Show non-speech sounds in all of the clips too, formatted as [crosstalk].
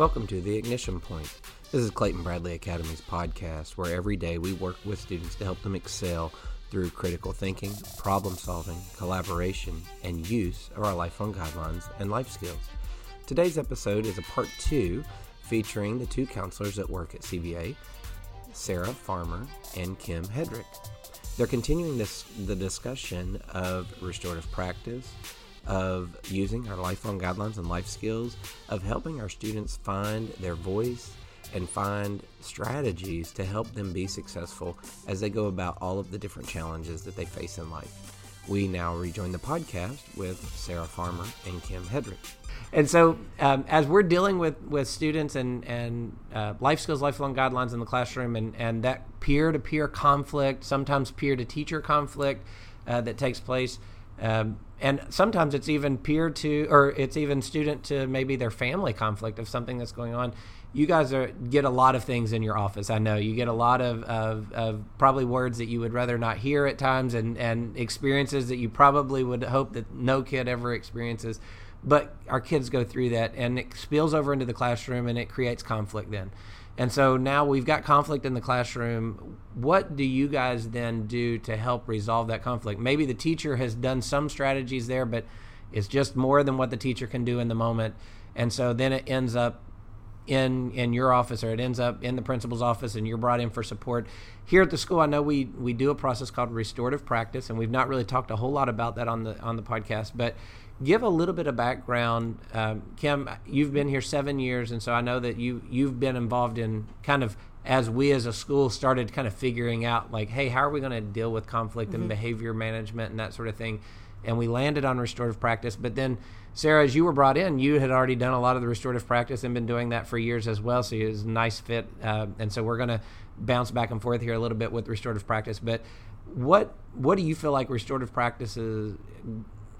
Welcome to the Ignition Point. This is Clayton Bradley Academy's podcast where every day we work with students to help them excel through critical thinking, problem solving, collaboration, and use of our lifelong guidelines and life skills. Today's episode is a part two featuring the two counselors that work at CBA, Sarah Farmer and Kim Headrick. They're continuing this the discussion of restorative practice, of using our lifelong guidelines and life skills, of helping our students find their voice and find strategies to help them be successful as they go about all of the different challenges that they face in life. We now rejoin the podcast with Sarah Farmer and Kim Headrick. And so, um, as we're dealing with, with students and, and uh, life skills, lifelong guidelines in the classroom, and, and that peer to peer conflict, sometimes peer to teacher conflict uh, that takes place, um, and sometimes it's even peer to, or it's even student to maybe their family conflict of something that's going on. You guys are get a lot of things in your office. I know you get a lot of, of, of probably words that you would rather not hear at times, and, and experiences that you probably would hope that no kid ever experiences. But our kids go through that, and it spills over into the classroom, and it creates conflict then. And so now we've got conflict in the classroom. What do you guys then do to help resolve that conflict? Maybe the teacher has done some strategies there, but it's just more than what the teacher can do in the moment. And so then it ends up in in your office or it ends up in the principal's office and you're brought in for support. Here at the school, I know we we do a process called restorative practice and we've not really talked a whole lot about that on the on the podcast, but give a little bit of background. Um, Kim, you've been here seven years, and so I know that you you've been involved in kind of as we as a school started kind of figuring out like, hey, how are we going to deal with conflict mm-hmm. and behavior management and that sort of thing. And we landed on restorative practice, but then Sarah, as you were brought in, you had already done a lot of the restorative practice and been doing that for years as well. So it was a nice fit. Uh, and so we're going to bounce back and forth here a little bit with restorative practice. But what what do you feel like restorative practices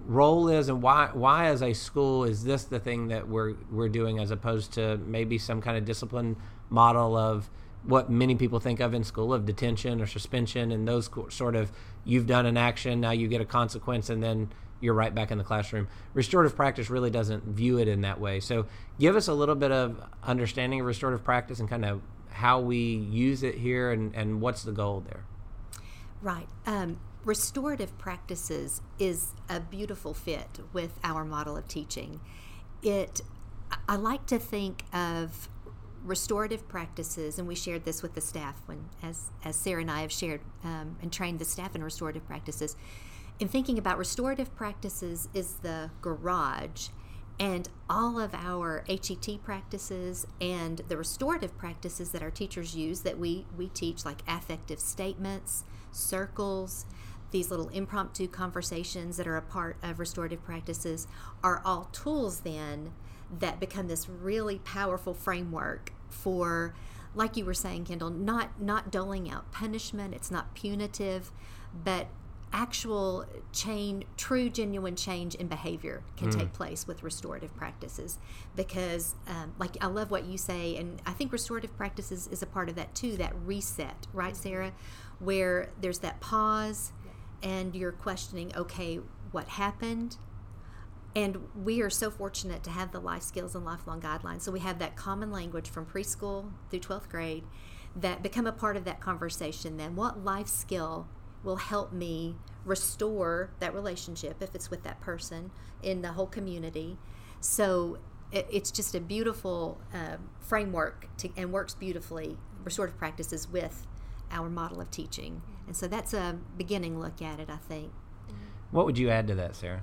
role is and why why as a school is this the thing that we're we're doing as opposed to maybe some kind of discipline model of what many people think of in school of detention or suspension and those sort of you've done an action now you get a consequence and then you're right back in the classroom. Restorative practice really doesn't view it in that way. So give us a little bit of understanding of restorative practice and kind of how we use it here and, and what's the goal there? Right. Um, restorative practices is a beautiful fit with our model of teaching. It I like to think of restorative practices, and we shared this with the staff when, as as Sarah and I have shared um, and trained the staff in restorative practices. In thinking about restorative practices, is the garage, and all of our HET practices and the restorative practices that our teachers use that we we teach, like affective statements, circles, these little impromptu conversations that are a part of restorative practices are all tools then that become this really powerful framework for like you were saying kendall not not doling out punishment it's not punitive but actual change true genuine change in behavior can mm. take place with restorative practices because um, like i love what you say and i think restorative practices is a part of that too that reset right sarah where there's that pause and you're questioning, okay, what happened? And we are so fortunate to have the life skills and lifelong guidelines. So we have that common language from preschool through 12th grade that become a part of that conversation. Then, what life skill will help me restore that relationship if it's with that person in the whole community? So it's just a beautiful uh, framework to, and works beautifully restorative practices with our model of teaching. And so that's a beginning look at it, I think. What would you add to that, Sarah?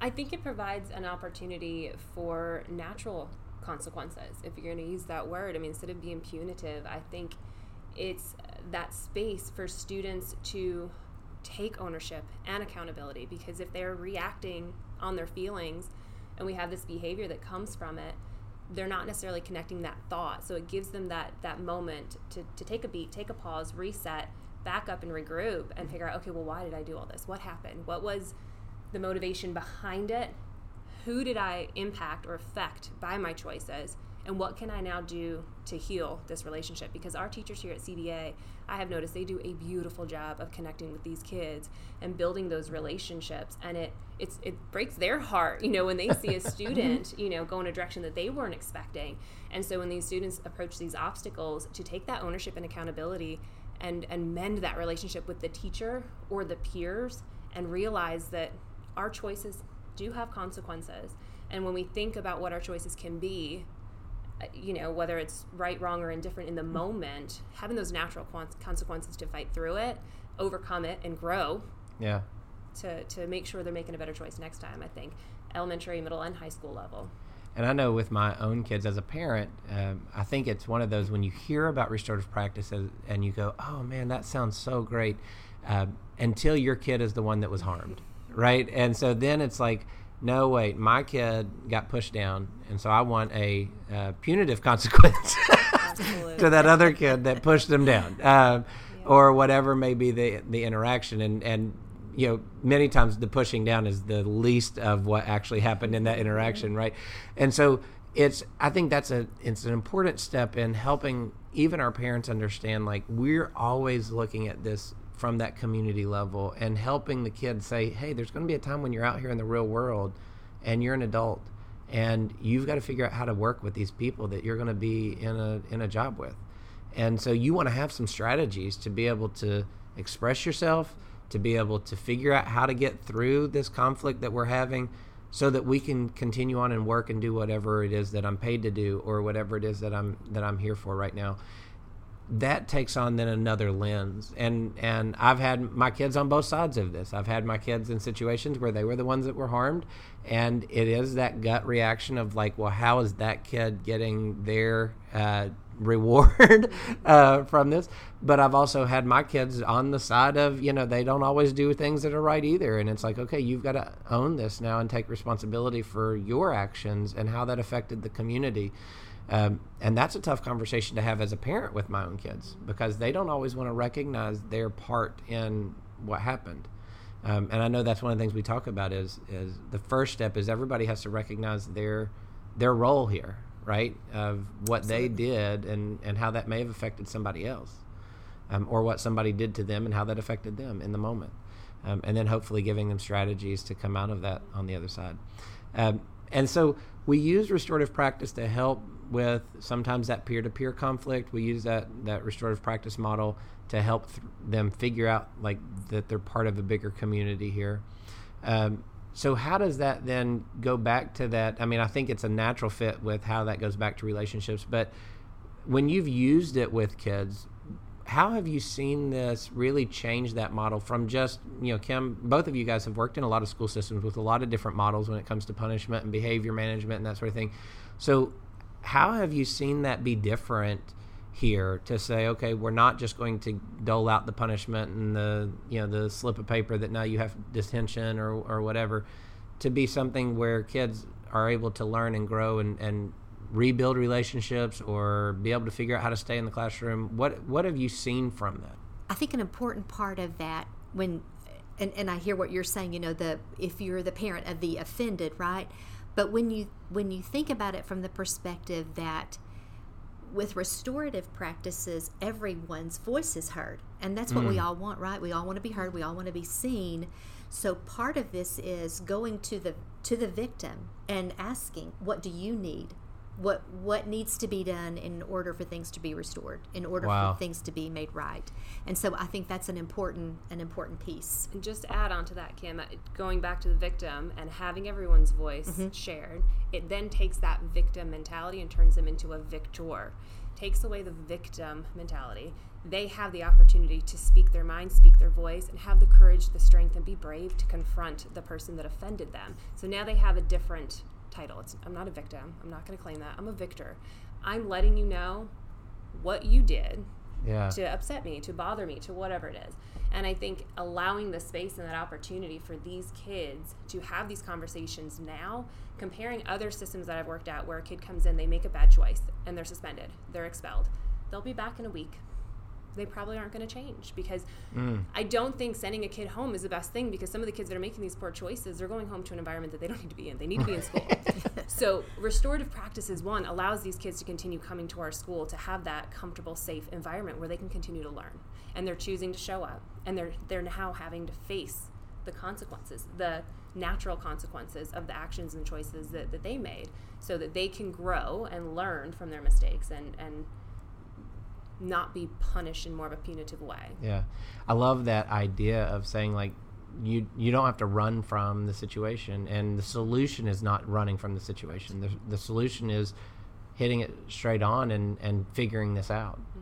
I think it provides an opportunity for natural consequences, if you're going to use that word. I mean, instead of being punitive, I think it's that space for students to take ownership and accountability because if they're reacting on their feelings and we have this behavior that comes from it, they're not necessarily connecting that thought. So it gives them that that moment to, to take a beat, take a pause, reset, back up and regroup and figure out, okay, well, why did I do all this? What happened? What was the motivation behind it? Who did I impact or affect by my choices? And what can I now do to heal this relationship? Because our teachers here at CBA, I have noticed they do a beautiful job of connecting with these kids and building those relationships, and it it's it breaks their heart, you know, when they see a [laughs] student, you know, go in a direction that they weren't expecting. And so when these students approach these obstacles, to take that ownership and accountability and and mend that relationship with the teacher or the peers and realize that our choices do have consequences. And when we think about what our choices can be, you know, whether it's right, wrong, or indifferent in the moment, having those natural consequences to fight through it, overcome it, and grow. Yeah. To, to make sure they're making a better choice next time, I think, elementary, middle, and high school level. And I know with my own kids as a parent, um, I think it's one of those when you hear about restorative practices and you go, oh man, that sounds so great, uh, until your kid is the one that was harmed, right? And so then it's like, no, wait, my kid got pushed down, and so I want a uh, punitive [laughs] consequence to that other kid that pushed them down, [laughs] uh, yeah. or whatever may be the the interaction. And and you know, many times the pushing down is the least of what actually happened in that interaction, right? And so it's I think that's a it's an important step in helping even our parents understand like we're always looking at this from that community level and helping the kids say, hey, there's going to be a time when you're out here in the real world and you're an adult and you've got to figure out how to work with these people that you're going to be in a in a job with. And so you want to have some strategies to be able to express yourself, to be able to figure out how to get through this conflict that we're having so that we can continue on and work and do whatever it is that I'm paid to do or whatever it is that I'm that I'm here for right now that takes on then another lens. And and i've had my kids on both sides of this. I've had my kids in situations where they were the ones that were harmed and it is that gut reaction of like well how is that kid getting their uh, [laughs] reward uh, from this? But i've also had my kids on the side of you know they don't always do things that are right either. And it's like okay you've got to own this now and take responsibility for your actions and how that affected the community um, and that's a tough conversation to have as a parent with my own kids because they don't always want to recognize their part in what happened. Um, and I know that's one of the things we talk about is is the first step is everybody has to recognize their their role here, right? Of what Absolutely. they did and and how that may have affected somebody else, um, or what somebody did to them and how that affected them in the moment, um, and then hopefully giving them strategies to come out of that on the other side. Um, and so we use restorative practice to help with sometimes that peer-to-peer conflict. We use that that restorative practice model to help th- them figure out like that they're part of a bigger community here. Um, so how does that then go back to that? I mean, I think it's a natural fit with how that goes back to relationships. But when you've used it with kids, how have you seen this really change that model from just you know kim both of you guys have worked in a lot of school systems with a lot of different models when it comes to punishment and behavior management and that sort of thing so how have you seen that be different here to say okay we're not just going to dole out the punishment and the you know the slip of paper that now you have detention or, or whatever to be something where kids are able to learn and grow and, and rebuild relationships or be able to figure out how to stay in the classroom? What what have you seen from that? I think an important part of that when and, and i hear what you're saying you know the if you're the parent of the offended right but when you when you think about it from the perspective that with restorative practices everyone's voice is heard. And that's what mm. we all want right? We all want to be heard. We all want to be seen. So part of this is going to the to the victim and asking what do you need what what needs to be done in order for things to be restored in order wow. for things to be made right. And so i think that's an important an important piece. And just to add on to that kim uh, going back to the victim and having everyone's voice mm-hmm. shared it then takes that victim mentality and turns them into a victor. Takes away the victim mentality. They have the opportunity to speak their mind speak their voice and have the courage the strength and be brave to confront the person that offended them. So now they have a different title. It's, I'm not a victim. I'm not going to claim that. I'm a victor. I'm letting you know what you did yeah. to upset me, to bother me, to whatever it is. And I think allowing the space and that opportunity for these kids to have these conversations now, comparing other systems that I've worked at where a kid comes in, they make a bad choice and they're suspended, they're expelled. They'll be back in a week. They probably aren't going to change because mm. I don't think sending a kid home is the best thing because some of the kids that are making these poor choices, they're going home to an environment that they don't need to be in. They need to be in school. [laughs] so, restorative practices, one, allows these kids to continue coming to our school to have that comfortable, safe environment where they can continue to learn. And they're choosing to show up. And they're, they're now having to face the consequences, the natural consequences of the actions and choices that, that they made so that they can grow and learn from their mistakes and, and not be punished in more of a punitive way. Yeah. I love that idea of saying like you you don't have to run from the situation and the solution is not running from the situation. The the solution is hitting it straight on and and figuring this out. Mm-hmm.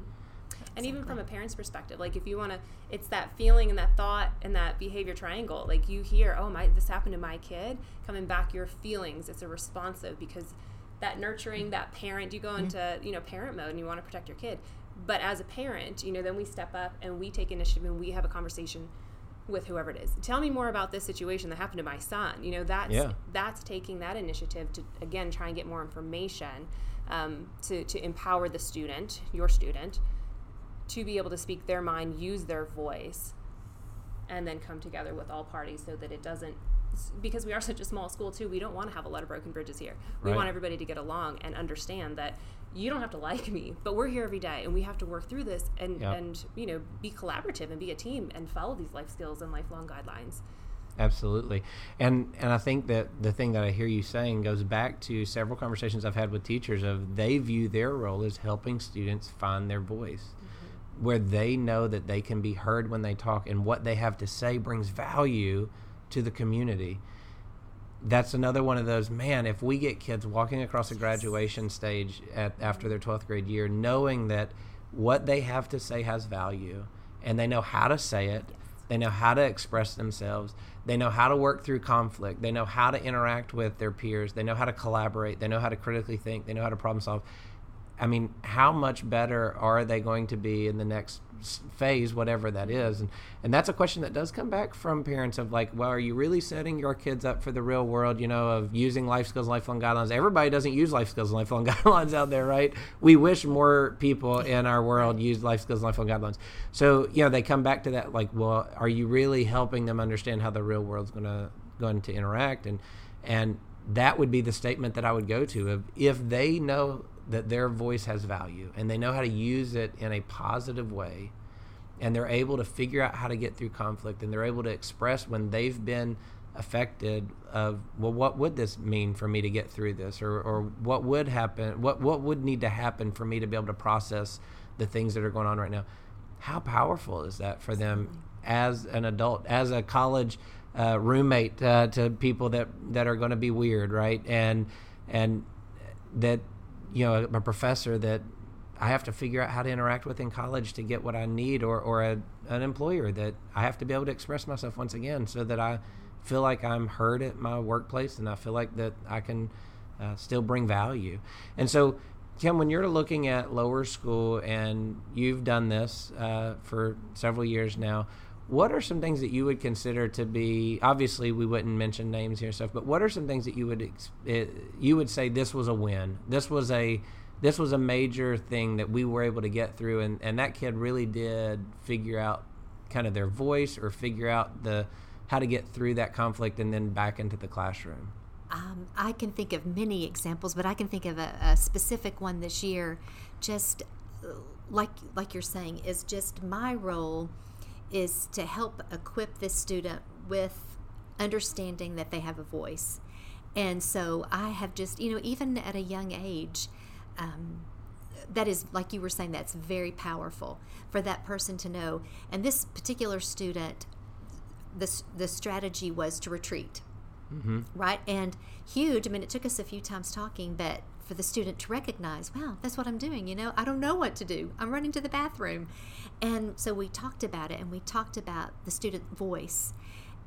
And even from a parent's perspective, like if you want to it's that feeling and that thought and that behavior triangle. Like you hear, "Oh, my this happened to my kid." Coming back your feelings, it's a responsive because that nurturing that parent you go mm-hmm. into you know parent mode and you want to protect your kid but as a parent, you know, then we step up and we take initiative and we have a conversation with whoever it is. Tell me more about this situation that happened to my son. You know, that's yeah. that's taking that initiative to again try and get more information um, to to empower the student, your student, to be able to speak their mind, use their voice, and then come together with all parties so that it doesn't because we are [laughs] such a small school too we don't want to have a lot of broken bridges here we right. want everybody to get along and understand that you don't have to like me, but we're here every day and we have to work through this and, yep. and you know, be collaborative and be a team and follow these life skills and lifelong guidelines. Absolutely. And and I think that the thing that I hear you saying goes back to several conversations I've had with teachers of they view their role as helping students find their voice. Mm-hmm. Where they know that they can be heard when they talk and what they have to say brings value to the community that's another one of those man if we get kids walking across a graduation stage at after their 12th grade year knowing that what they have to say has value and they know how to say it they know how to express themselves they know how to work through conflict they know how to interact with their peers they know how to collaborate they know how to critically think they know how to problem solve. I mean how much better are they going to be in the next phase, whatever that mm-hmm. is. And, and that's a question that does come back from parents of like, well, are you really setting your kids up for the real world, you know, of using life skills, lifelong guidelines? Everybody doesn't use life skills and lifelong [laughs] guidelines out there, right? We wish more people in our world use life skills and lifelong guidelines. So, you know, they come back to that like, well, are you really helping them understand how the real world's going to going to interact and and that would be the statement that I would go to of if they know that their voice has value and they know how to use it in a positive way and they're able to figure out how to get through conflict and they're able to express when they've been affected of well what would this mean for me to get through this? Or, or what would happen what what would need to happen for me to be able to process the things that are going on right now? How powerful is that for them as an adult as a college uh, roommate uh, to people that that are going to be weird right? And and that you know a professor that I have to figure out how to interact with in college to get what I need, or or a, an employer that I have to be able to express myself once again, so that I feel like I'm heard at my workplace, and I feel like that I can uh, still bring value. And so, Kim, when you're looking at lower school, and you've done this uh, for several years now, what are some things that you would consider to be obviously we wouldn't mention names here and stuff but what are some things that you would eh, you would say this was a win this was a this was a major thing that we were able to get through and, and that kid really did figure out kind of their voice or figure out the how to get through that conflict and then back into the classroom um, I can think of many examples, but I can think of a, a specific one this year. Just like like you're saying, is just my role is to help equip this student with understanding that they have a voice. And so I have just, you know, even at a young age, um, that is, like you were saying, that's very powerful for that person to know. And this particular student, the, the strategy was to retreat. Mm-hmm. Right? And huge. I mean, it took us a few times talking, but for the student to recognize, wow, that's what I'm doing. You know, I don't know what to do. I'm running to the bathroom. And so we talked about it and we talked about the student voice.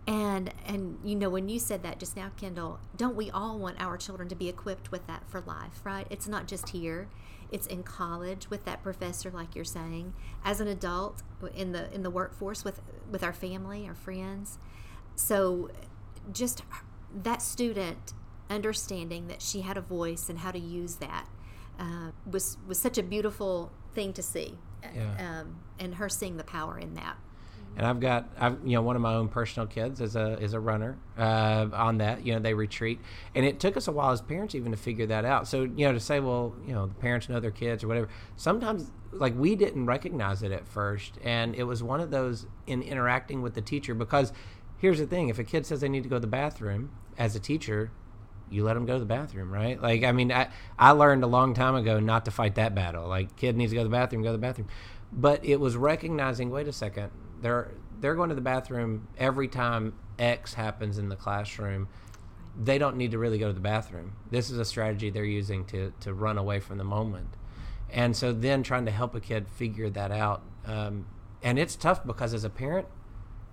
And and you know when you said that just now Kendall, don't we all want our children to be equipped with that for life, right? It's not just here. It's in college with that professor like you're saying, as an adult in the in the workforce with with our family, our friends. So just that student understanding that she had a voice and how to use that uh, was was such a beautiful thing to see. yeah. um, and her seeing the power in that and I've got I've you know one of my own personal kids is a is a runner uh, on that you know they retreat and it took us a while as parents even to figure that out so you know to say well you know the parents know their kids or whatever sometimes like we didn't recognize it at first and it was one of those in interacting with the teacher because here's the thing if a kid says they need to go to the bathroom as a teacher you let them go to the bathroom right like I mean I I learned a long time ago not to fight that battle like kid needs to go to the bathroom go to the bathroom but it was recognizing wait a second they're they're going to the bathroom every time X happens in the classroom. They don't need to really go to the bathroom. This is a strategy they're using to to run away from the moment, and so then trying to help a kid figure that out. Um, and it's tough because as a parent,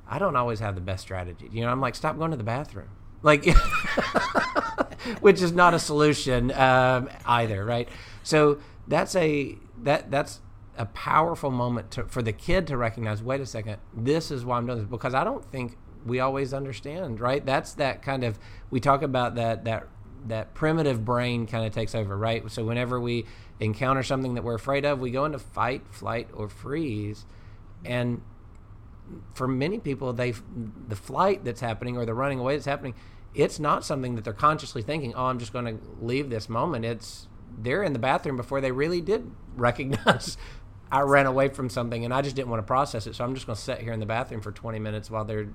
I don't always have the best strategy. You know, I'm like, stop going to the bathroom, like, [laughs] which is not a solution um, either, right? So that's a that that's a powerful moment to, for the kid to recognize wait a second this is why i'm doing this because i don't think we always understand right that's that kind of we talk about that that that primitive brain kind of takes over right so whenever we encounter something that we're afraid of we go into fight flight or freeze and for many people they the flight that's happening or the running away that's happening it's not something that they're consciously thinking oh i'm just going to leave this moment it's they're in the bathroom before they really did recognize [laughs] I ran away from something and I just didn't want to process it. So I'm just going to sit here in the bathroom for 20 minutes while they're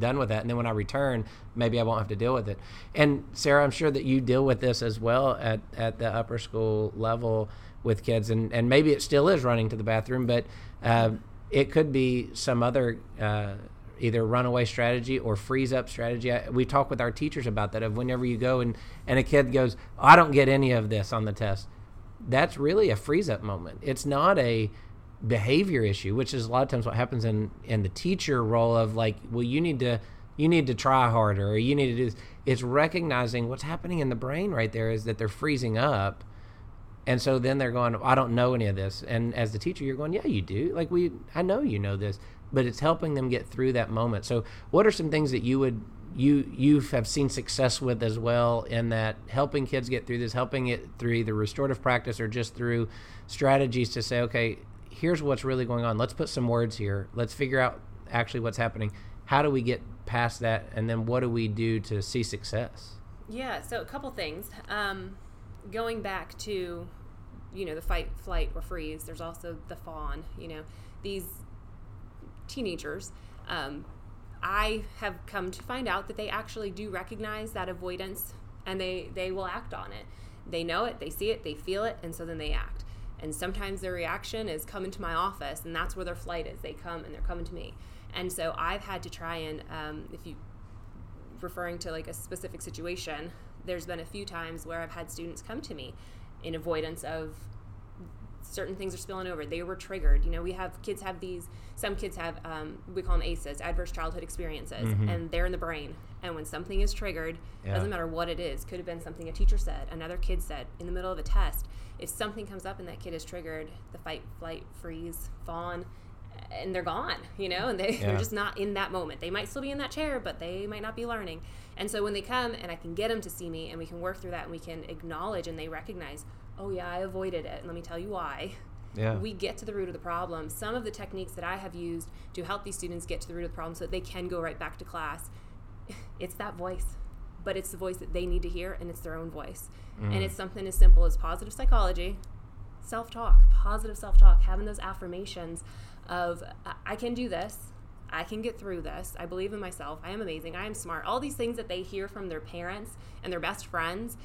done with that. And then when I return, maybe I won't have to deal with it. And Sarah, I'm sure that you deal with this as well at, at the upper school level with kids. And, and maybe it still is running to the bathroom, but uh, it could be some other uh, either runaway strategy or freeze up strategy. I, we talk with our teachers about that of whenever you go and, and a kid goes, oh, I don't get any of this on the test that's really a freeze up moment. It's not a behavior issue, which is a lot of times what happens in in the teacher role of like, well, you need to you need to try harder or you need to do. It's recognizing what's happening in the brain right there is that they're freezing up. And so then they're going, I don't know any of this. And as the teacher, you're going, Yeah, you do. Like we I know you know this, but it's helping them get through that moment. So what are some things that you would you you have seen success with as well in that helping kids get through this, helping it through either restorative practice or just through strategies to say, okay, here's what's really going on. Let's put some words here. Let's figure out actually what's happening. How do we get past that, and then what do we do to see success? Yeah, so a couple things. Um, going back to, you know, the fight, flight, or freeze. There's also the fawn. You know, these teenagers. Um, I have come to find out that they actually do recognize that avoidance and they, they will act on it. They know it, they see it, they feel it, and so then they act. And sometimes their reaction is coming to my office, and that's where their flight is. They come and they're coming to me. And so I've had to try and, um, if you referring to like a specific situation, there's been a few times where I've had students come to me in avoidance of certain things are spilling over. They were triggered. You know, we have kids have these. Some kids have um, we call them ACEs, adverse childhood experiences, mm-hmm. and they're in the brain. And when something is triggered, yeah. doesn't matter what it is. Could have been something a teacher said, another kid said, in the middle of a test. If something comes up and that kid is triggered, the fight, flight, freeze, fawn, and they're gone. You know, and they, [laughs] yeah. they're just not in that moment. They might still be in that chair, but they might not be learning. And so when they come and I can get them to see me, and we can work through that, and we can acknowledge and they recognize oh yeah, I avoided it. And let me tell you why. Yeah. We get to the root of the problem. Some of the techniques that I have used to help these students get to the root of the problem so that they can go right back to class, [sighs] it's that voice. But it's the voice that they need to hear, and it's their own voice. Mm. And it's something as simple as positive psychology, self talk, positive self talk, having those affirmations of, I can do this, I can get through this. I believe in myself. I am amazing. I am smart. All these things that they hear from their parents and their best friends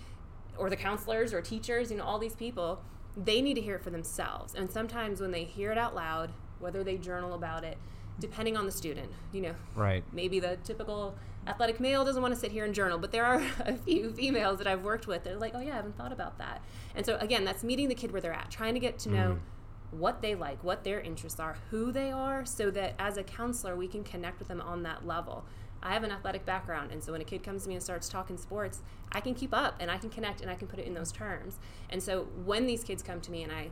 or the counselors or teachers, you know, all these people, they need to hear it for themselves. And sometimes when they hear it out loud, whether they journal about it, depending on the student, you know, right? Maybe the typical athletic male doesn't want to sit here and journal, but there are [laughs] a few females that I've worked with. They're like, oh yeah, I haven't thought about that. And so again, that's meeting the kid where they're at, trying to get to know. Mm. What they like, what their interests are, who they are, so that as a counselor, we can connect with them on that level. I have an athletic background, and so when a kid comes to me and starts talking sports, I can keep up and I can connect and I can put it in those terms. And so when these kids come to me and I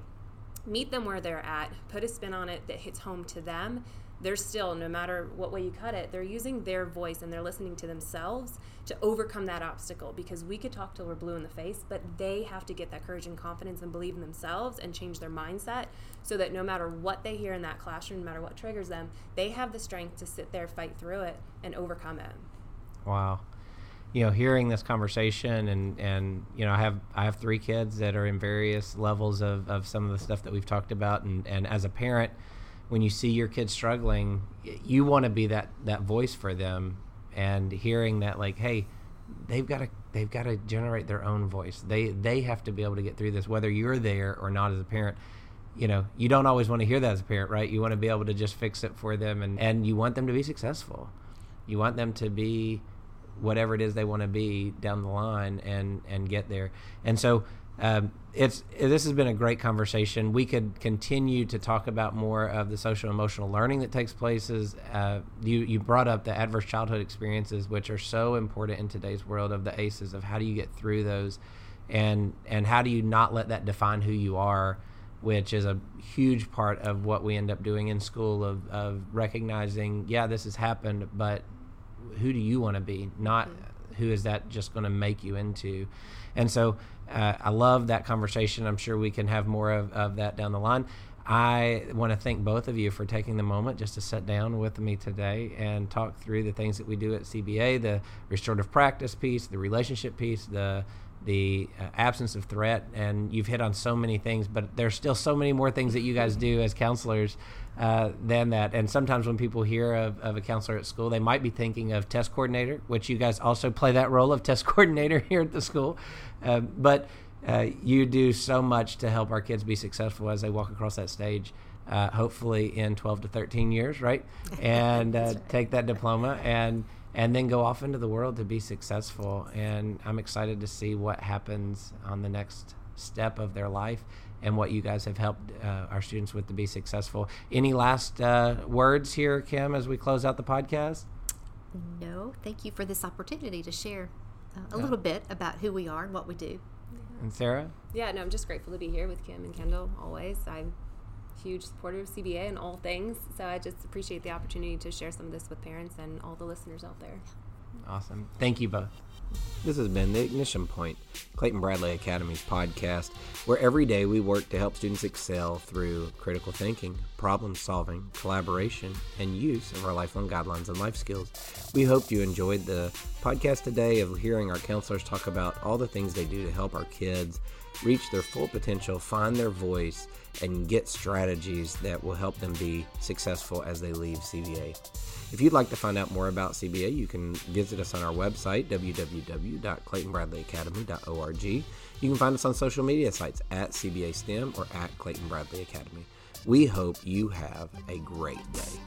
meet them where they're at, put a spin on it that hits home to them, they're still, no matter what way you cut it, they're using their voice and they're listening to themselves to overcome that obstacle because we could talk till we're blue in the face, but they have to get that courage and confidence and believe in themselves and change their mindset so that no matter what they hear in that classroom, no matter what triggers them, they have the strength to sit there, fight through it, and overcome it. Wow. You know, hearing this conversation and, and you know, I have I have three kids that are in various levels of, of some of the stuff that we've talked about and, and as a parent, when you see your kids struggling, you want to be that, that voice for them and hearing that like, hey, they've got to they've got to generate their own voice. They they have to be able to get through this, whether you're there or not as a parent. You know, you don't always want to hear that as a parent, right? You want to be able to just fix it for them, and and you want them to be successful. You want them to be whatever it is they want to be down the line and and get there. And so um, it's this has been a great conversation. We could continue to talk about more of the social emotional learning that takes place. Uh, you you brought up the adverse childhood experiences, which are so important in today's world of the ACEs of how do you get through those, and and how do you not let that define who you are, which is a huge part of what we end up doing in school of of recognizing yeah this has happened, but who do you want to be, not who is that just going to make you into, and so uh, I love that conversation. I'm sure we can have more of, of that down the line. I want to thank both of you for taking the moment just to sit down with me today and talk through the things that we do at CBA, the restorative practice piece, the relationship piece, the the uh, absence of threat, and you've hit on so many things, but there's still so many more things that you guys do as counselors uh, than that. And sometimes when people hear of, of a counselor at school, they might be thinking of test coordinator, which you guys also play that role of test [laughs] coordinator here at the school. Uh, but uh, you do so much to help our kids be successful as they walk across that stage. Uh, hopefully in 12 to 13 years, right? [laughs] And uh, right. take that diploma and and then go off into the world to be successful. And I'm excited to see what happens on the next step of their life and what you guys have helped uh, our students with to be successful. Any last uh, words here, Kim, as we close out the podcast? No, thank you for this opportunity to share uh, a little bit about who we are and what we do. And Sarah? Yeah, no, I'm just grateful to be here with Kim and Kendall always. I'm huge supporter of CBA and all things. So I just appreciate the opportunity to share some of this with parents and all the listeners out there. Awesome. Thank you both. This has been the Ignition Point, Clayton Bradley Academy's podcast, where every day we work to help students excel through critical thinking, problem solving, collaboration, and use of our lifelong guidelines and life skills. We hope you enjoyed the podcast today of hearing our counselors talk about all the things they do to help our kids reach their full potential, find their voice, and get strategies that will help them be successful as they leave CBA. If you'd like to find out more about CBA, you can visit us on our website, www.claytonbradleyacademy.org. You can find us on social media sites at CBA STEM or at Clayton Bradley Academy. We hope you have a great day.